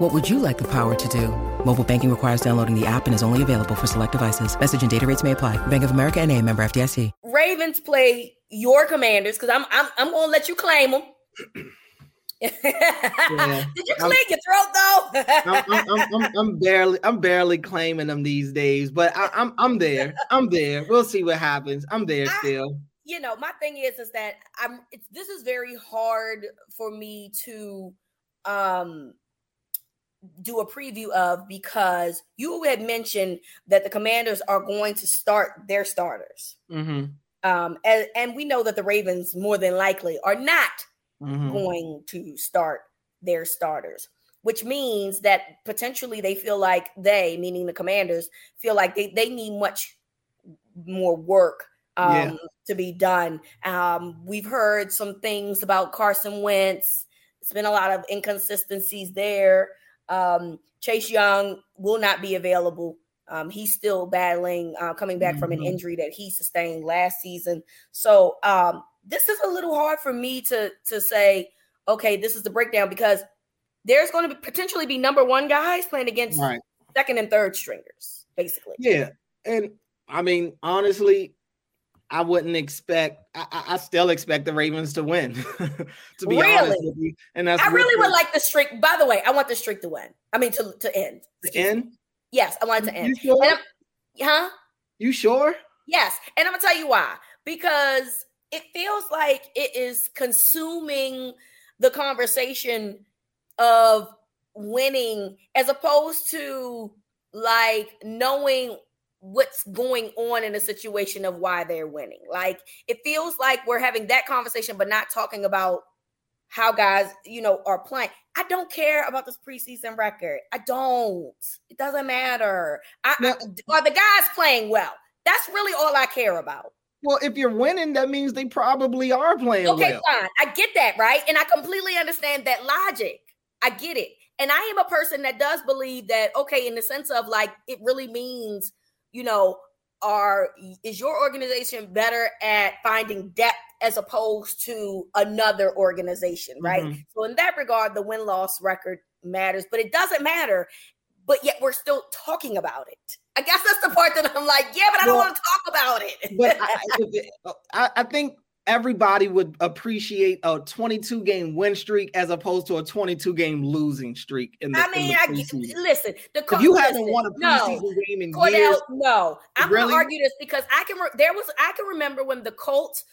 What would you like the power to do? Mobile banking requires downloading the app and is only available for select devices. Message and data rates may apply. Bank of America and a member FDIC. Ravens play your commanders because I'm, I'm, I'm going to let you claim them. yeah. Did you clean I'm, your throat though? I'm, I'm, I'm, I'm, barely I'm barely claiming them these days, but I, am I'm, I'm there. I'm there. We'll see what happens. I'm there I, still. You know, my thing is is that I'm. this is very hard for me to um do a preview of because you had mentioned that the commanders are going to start their starters. Mm-hmm. Um, and, and, we know that the Ravens more than likely are not mm-hmm. going to start their starters, which means that potentially they feel like they, meaning the commanders, feel like they, they need much more work um, yeah. to be done. Um, we've heard some things about Carson Wentz. It's been a lot of inconsistencies there. Um, Chase Young will not be available. Um, he's still battling, uh, coming back mm-hmm. from an mm-hmm. injury that he sustained last season. So um, this is a little hard for me to to say, okay, this is the breakdown because there's going to be, potentially be number one guys playing against right. second and third stringers, basically. Yeah, and I mean, honestly, I wouldn't expect. I, I, still expect the Ravens to win. to be really? honest with you, and that's I really would like the streak. By the way, I want the streak to win. I mean, to to end. To end. Yes, I want it to end. You sure? huh? You sure? Yes, and I'm gonna tell you why. Because it feels like it is consuming the conversation of winning as opposed to like knowing what's going on in a situation of why they're winning. Like it feels like we're having that conversation, but not talking about how guys, you know, are playing. I don't care about this preseason record. I don't. It doesn't matter. I, now, I, are the guys playing well? That's really all I care about. Well, if you're winning, that means they probably are playing okay, well. fine. I get that, right? And I completely understand that logic. I get it. And I am a person that does believe that, okay, in the sense of like, it really means, you know, are is your organization better at finding depth as opposed to another organization, right? Mm-hmm. So in that regard, the win loss record matters, but it doesn't matter. But yet we're still talking about it. I guess that's the part that I'm like, yeah, but I don't want to talk about it. but I, I, I think everybody would appreciate a 22 game win streak as opposed to a 22 game losing streak. In the, I mean, I listen. The if you haven't won a preseason no, game in Cordell, years, no, I'm really? gonna argue this because I can. Re- there was I can remember when the Colts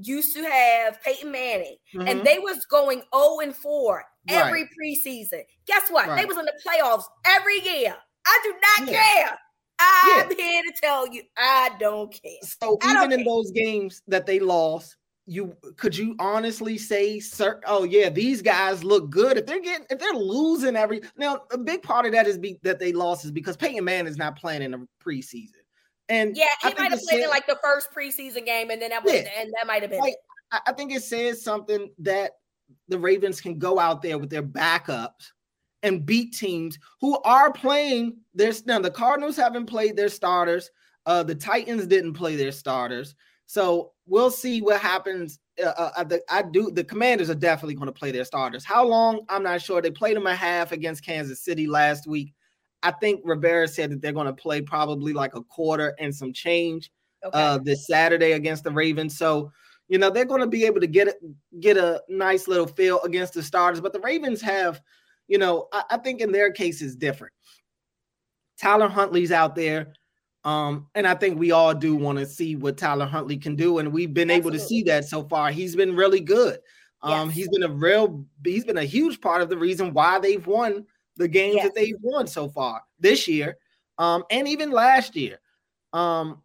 used to have Peyton Manning, mm-hmm. and they was going 0 and 4 every right. preseason. Guess what? Right. They was in the playoffs every year. I do not yeah. care. I'm yeah. here to tell you, I don't care. So I even in care. those games that they lost, you could you honestly say, sir, oh yeah, these guys look good. If they're getting if they're losing every now, a big part of that is be, that they lost is because Peyton Manning is not playing in the preseason. And yeah, he might have played said, in like the first preseason game, and then that was yeah, and that might have been like, I think it says something that the Ravens can go out there with their backups and beat teams who are playing their now the Cardinals haven't played their starters. Uh, the Titans didn't play their starters. So we'll see what happens. Uh, uh, the, I do. The Commanders are definitely going to play their starters. How long? I'm not sure. They played them a half against Kansas City last week. I think Rivera said that they're going to play probably like a quarter and some change okay. uh, this Saturday against the Ravens. So, you know, they're going to be able to get get a nice little feel against the starters. But the Ravens have, you know, I, I think in their case is different. Tyler Huntley's out there. Um, and I think we all do want to see what Tyler Huntley can do, and we've been Absolutely. able to see that so far. He's been really good. Um, yes. he's been a real, he's been a huge part of the reason why they've won the games yes. that they've won so far this year, um, and even last year. Um,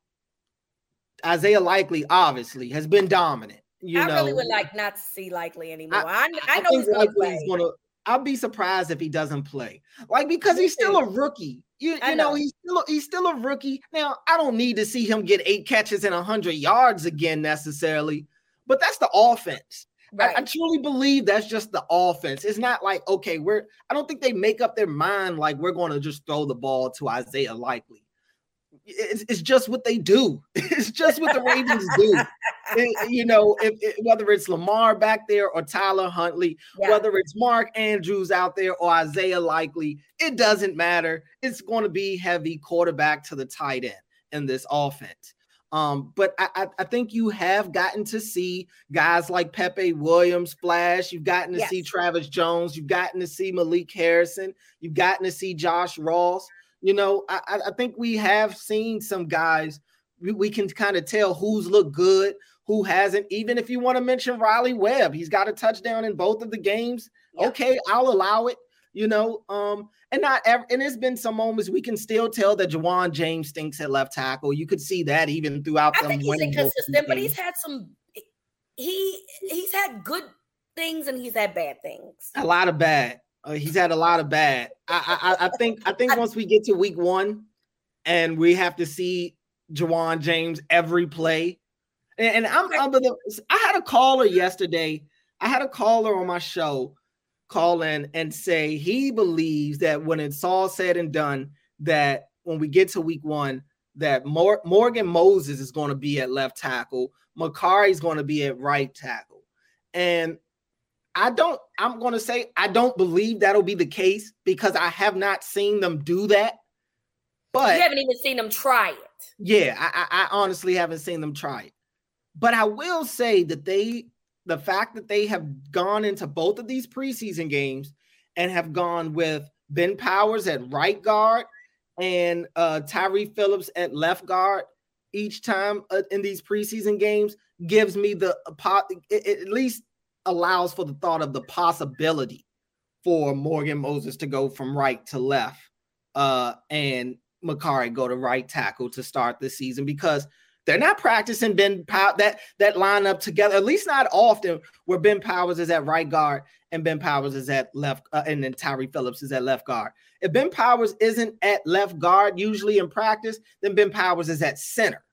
Isaiah Likely obviously has been dominant. You I know, really would like not to see Likely anymore. I, I, I know he's gonna play. Gonna, I'll be surprised if he doesn't play, like because he's still a rookie. You, you know. know. he's still he's still a rookie. Now I don't need to see him get eight catches and hundred yards again necessarily, but that's the offense. Right. I, I, truly believe that's just the offense. It's not like okay, we're. I don't think they make up their mind like we're going to just throw the ball to Isaiah Likely. It's, it's just what they do. It's just what the Ravens do. It, you know, if, if, whether it's Lamar back there or Tyler Huntley, yeah. whether it's Mark Andrews out there or Isaiah Likely, it doesn't matter. It's going to be heavy quarterback to the tight end in this offense. Um, but I, I, think you have gotten to see guys like Pepe Williams flash. You've gotten to yes. see Travis Jones. You've gotten to see Malik Harrison. You've gotten to see Josh Ross. You know, I, I think we have seen some guys. We, we can kind of tell who's looked good, who hasn't. Even if you want to mention Raleigh Webb, he's got a touchdown in both of the games. Okay, I'll allow it. You know, um, and not ever, and there's been some moments we can still tell that Ja'Wuan James stinks at left tackle. You could see that even throughout the I think he's inconsistent, but he's had some he he's had good things and he's had bad things. A lot of bad. Uh, he's had a lot of bad. I, I I think I think once we get to week one, and we have to see Ja'Wuan James every play, and, and I'm under the. I had a caller yesterday. I had a caller on my show call in and say he believes that when it's all said and done, that when we get to week one, that Mor- Morgan Moses is going to be at left tackle, Mekari is going to be at right tackle, and I don't, I'm going to say, I don't believe that'll be the case because I have not seen them do that. But you haven't even seen them try it. Yeah, I, I honestly haven't seen them try it. But I will say that they, the fact that they have gone into both of these preseason games and have gone with Ben Powers at right guard and uh, Tyre Phillips at left guard each time uh, in these preseason games gives me the at least allows for the thought of the possibility for Morgan Moses to go from right to left uh, and Mekari go to right tackle to start the season because they're not practicing Ben Pow- that that lineup together, at least not often, where Ben Powers is at right guard and Ben Powers is at left, uh, and then Tyre Phillips is at left guard. If Ben Powers isn't at left guard usually in practice, then Ben Powers is at center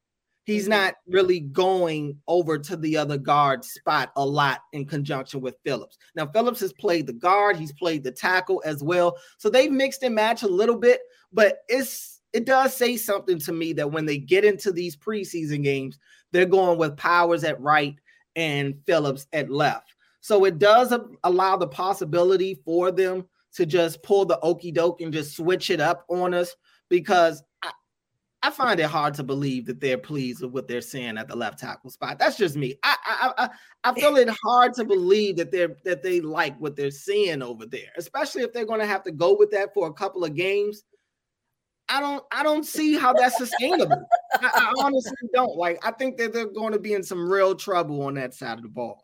he's mm-hmm. not really going over to the other guard spot a lot in conjunction with Phillips. Now, Phillips has played the guard, he's played the tackle as well. So they've mixed and matched a little bit, but it's it does say something to me that when they get into these preseason games, they're going with Powers at right and Phillips at left. So it does allow the possibility for them to just pull the okey doke and just switch it up on us because I find it hard to believe that they're pleased with what they're seeing at the left tackle spot. That's just me. I I I, I feel it hard to believe that they're that they like what they're seeing over there, especially if they're going to have to go with that for a couple of games. I don't I don't see how that's sustainable. I, I honestly don't. Like I think that they're going to be in some real trouble on that side of the ball.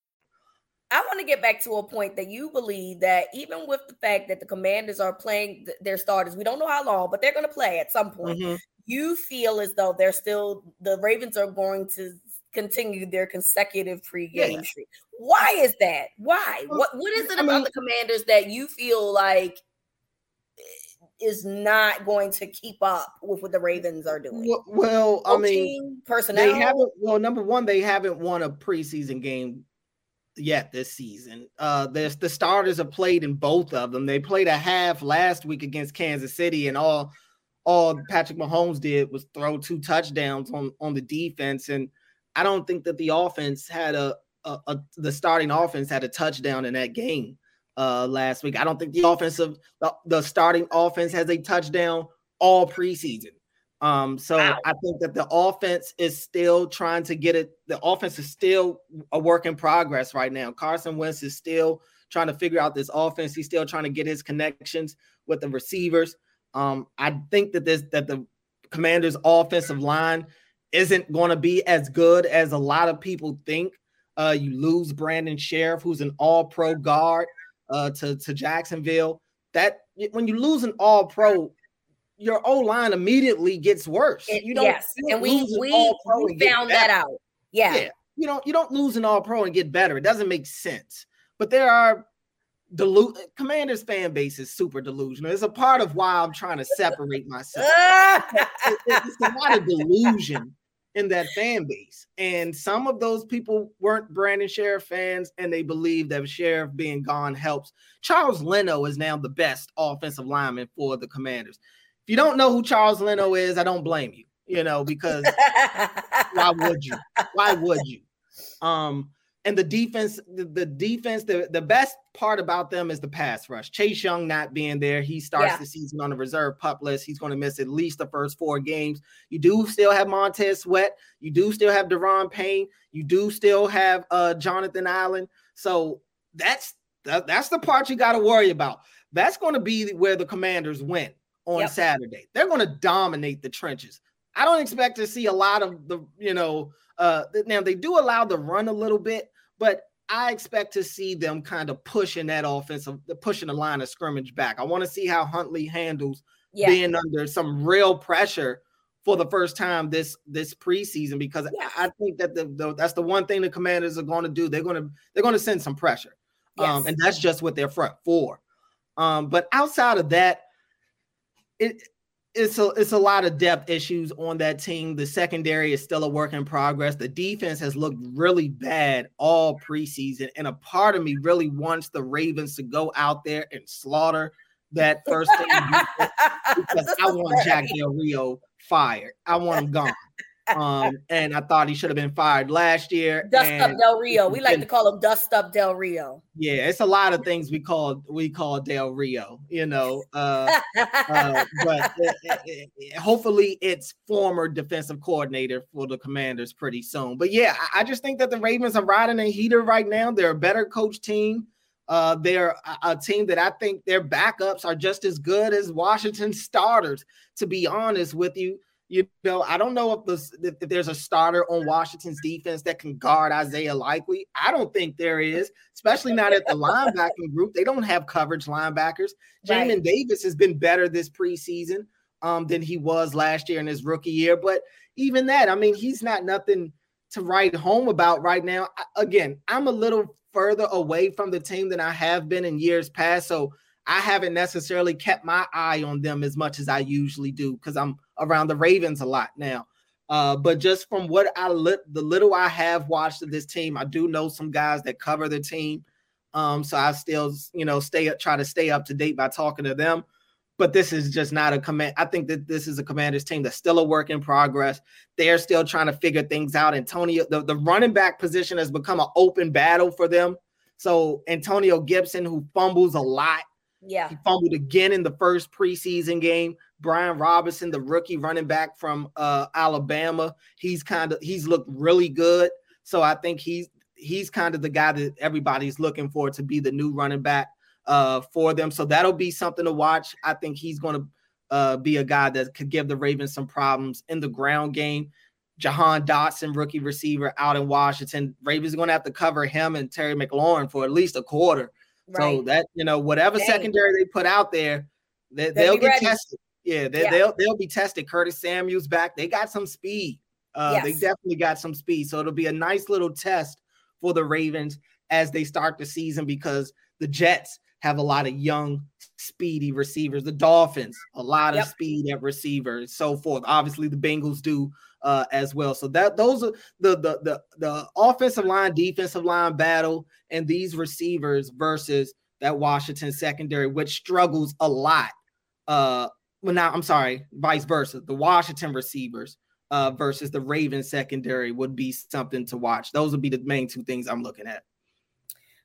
I want to get back to a point that you believe that even with the fact that the commanders are playing th- their starters, we don't know how long, but they're going to play at some point. Mm-hmm. You feel as though they're still, the Ravens are going to continue their consecutive pregame yeah. streak. Why is that? Why? What What is it I about mean, the commanders that you feel like is not going to keep up with what the Ravens are doing. Well, well I mean, personnel. They haven't. Well, number one, they haven't won a preseason game yet this season. Uh, there's the starters have played in both of them. They played a half last week against Kansas City, and all all Patrick Mahomes did was throw two touchdowns on on the defense. And I don't think that the offense had a, a, a the starting offense had a touchdown in that game uh last week. I don't think the offensive the, the starting offense has a touchdown all preseason. Um, so wow. I think that the offense is still trying to get it. The offense is still a work in progress right now. Carson Wentz is still trying to figure out this offense. He's still trying to get his connections with the receivers. Um, I think that this that the Commanders' offensive line isn't going to be as good as a lot of people think. Uh, you lose Brandon Scherff, who's an All-Pro guard, uh, to to Jacksonville. That when you lose an All-Pro, your O line immediately gets worse. It, you don't. Yes, you don't and we we, we found that out. Yeah. yeah, you know you don't lose an All Pro and get better. It doesn't make sense. But there are delu- Commanders fan base is super delusional. It's a part of why I'm trying to separate myself. it, it, it's a lot of delusion in that fan base. And some of those people weren't Brandon Scherff fans, and they believe that Scherff being gone helps. Charles Leno is now the best offensive lineman for the Commanders. You don't know who Charles Leno is, I don't blame you, you know, because why would you? Why would you? Um, and the defense, the, the, defense, the, the best part about them is the pass rush. Chase Young not being there. He starts yeah. the season on the reserve pup list. He's going to miss at least the first four games. You do still have Montez Sweat. You do still have Daron Payne. You do still have uh, Jonathan Allen. So that's that, that's the part you got to worry about. That's going to be where the commanders win on yep. Saturday. They're going to dominate the trenches. I don't expect to see a lot of the, you know, uh, now they do allow the run a little bit, but I expect to see them kind of pushing that offensive, pushing the line of scrimmage back. I want to see how Huntley handles yeah. being under some real pressure for the first time this this preseason because yeah. I, think that the, the, that's the one thing the Commanders are going to do. They're going to they're going to send some pressure, um, yes. um, and that's just what they're front for. Um, but outside of that, it it's a it's a lot of depth issues on that team. The secondary is still a work in progress. The defense has looked really bad all preseason, and a part of me really wants the Ravens to go out there and slaughter that first team because I want Jack Del Rio fired. I want him gone. Um, and I thought he should have been fired last year. Dust up Del Rio. We like to call him Dust Up Del Rio. Yeah, it's a lot of things we call we call Del Rio. You know, uh, uh, but it, it, it, hopefully it's former defensive coordinator for the Commanders pretty soon. But yeah, I, I just think that the Ravens are riding a heater right now. They're a better coach team. Uh, they're a, a team that I think their backups are just as good as Washington starters. To be honest with you, you know, I don't know if, the, if there's a starter on Washington's defense that can guard Isaiah Likely. I don't think there is, especially not at the linebacking group. They don't have coverage linebackers. Right. Jamin Davis has been better this preseason um, than he was last year in his rookie year. But even that, I mean, he's not nothing to write home about right now. Again, I'm a little further away from the team than I have been in years past. So I haven't necessarily kept my eye on them as much as I usually do because I'm around the Ravens a lot now. Uh, but just from what I lit, the little I have watched of this team, I do know some guys that cover the team. Um, so I still, you know, stay up, try to stay up to date by talking to them. But this is just not a command. I think that this is a commander's team that's still a work in progress. They're still trying to figure things out. Antonio, the, the running back position has become an open battle for them. So Antonio Gibson, who fumbles a lot, yeah. He fumbled again in the first preseason game. Brian Robinson, the rookie running back from uh, Alabama, he's kind of he's looked really good. So I think he's he's kind of the guy that everybody's looking for to be the new running back uh, for them. So that'll be something to watch. I think he's going to uh, be a guy that could give the Ravens some problems in the ground game. Jahan Dotson, rookie receiver out in Washington. Ravens are going to have to cover him and Terry McLaurin for at least a quarter. Right. So that you know, whatever Dang. secondary they put out there, they, will get ready. tested. Yeah, they, yeah, they'll they'll be tested. Curtis Samuel's back. They got some speed. Uh, yes. They definitely got some speed. So it'll be a nice little test for the Ravens as they start the season because the Jets have a lot of young, speedy receivers. The Dolphins, a lot yep. of speed at receivers, so forth. Obviously, the Bengals do uh, as well. So that those are the the the the offensive line, defensive line battle, and these receivers versus that Washington secondary, which struggles a lot. Uh, well, now I'm sorry, vice versa. The Washington receivers uh, versus the Ravens secondary would be something to watch. Those would be the main two things I'm looking at.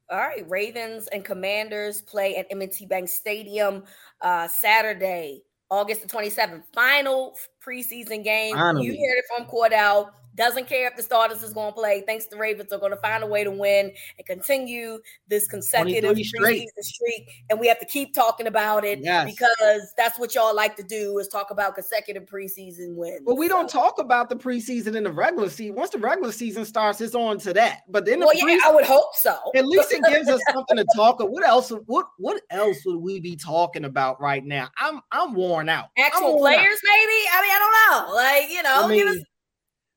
All right, Ravens and Commanders play at M&T Bank Stadium uh, Saturday, August the 27th. Final preseason game. Finally. You heard it from Cordell. Doesn't care if the starters is going to play. Thanks the Ravens are going to find a way to win and continue this consecutive preseason streak. And we have to keep talking about it yes. because that's what y'all like to do is talk about consecutive preseason wins. But we so. don't talk about the preseason in the regular season. Once the regular season starts, it's on to that. But then, well, yeah, I would hope so. At least it gives us something to talk about. What else? What what else would we be talking about right now? I'm I'm worn out. Actual worn players, out. maybe. I mean, I don't know. Like you know, I mean,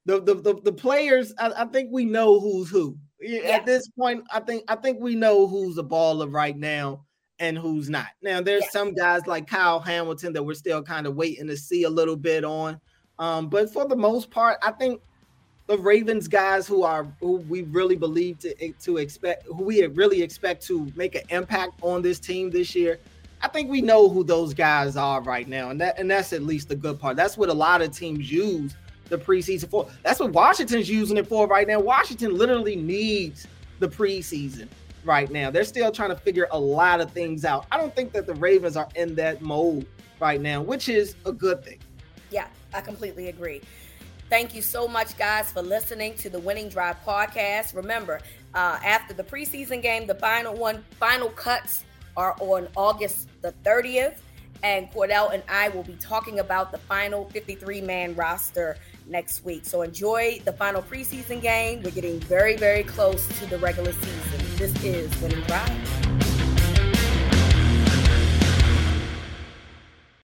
the the the, the players. I, I, think we know who's who. Yeah. At this point, I think I think we know who's a baller right now and who's not. Now, there's yes. some guys like Kyle Hamilton that we're still kind of waiting to see a little bit on. Um, but for the most part, I think the Ravens guys who are who we really believe to to expect who we really expect to make an impact on this team this year. I think we know who those guys are right now, and that and that's at least the good part. That's what a lot of teams use the preseason for. That's what Washington's using it for right now. Washington literally needs the preseason right now. They're still trying to figure a lot of things out. I don't think that the Ravens are in that mode right now, which is a good thing. Yeah, I completely agree. Thank you so much, guys, for listening to the Winning Drive podcast. Remember, uh, after the preseason game, the final one, final cuts are on August the 30th. And Cordell and I will be talking about the final 53 man roster next week. So enjoy the final preseason game. We're getting very, very close to the regular season. This is Winning Drive.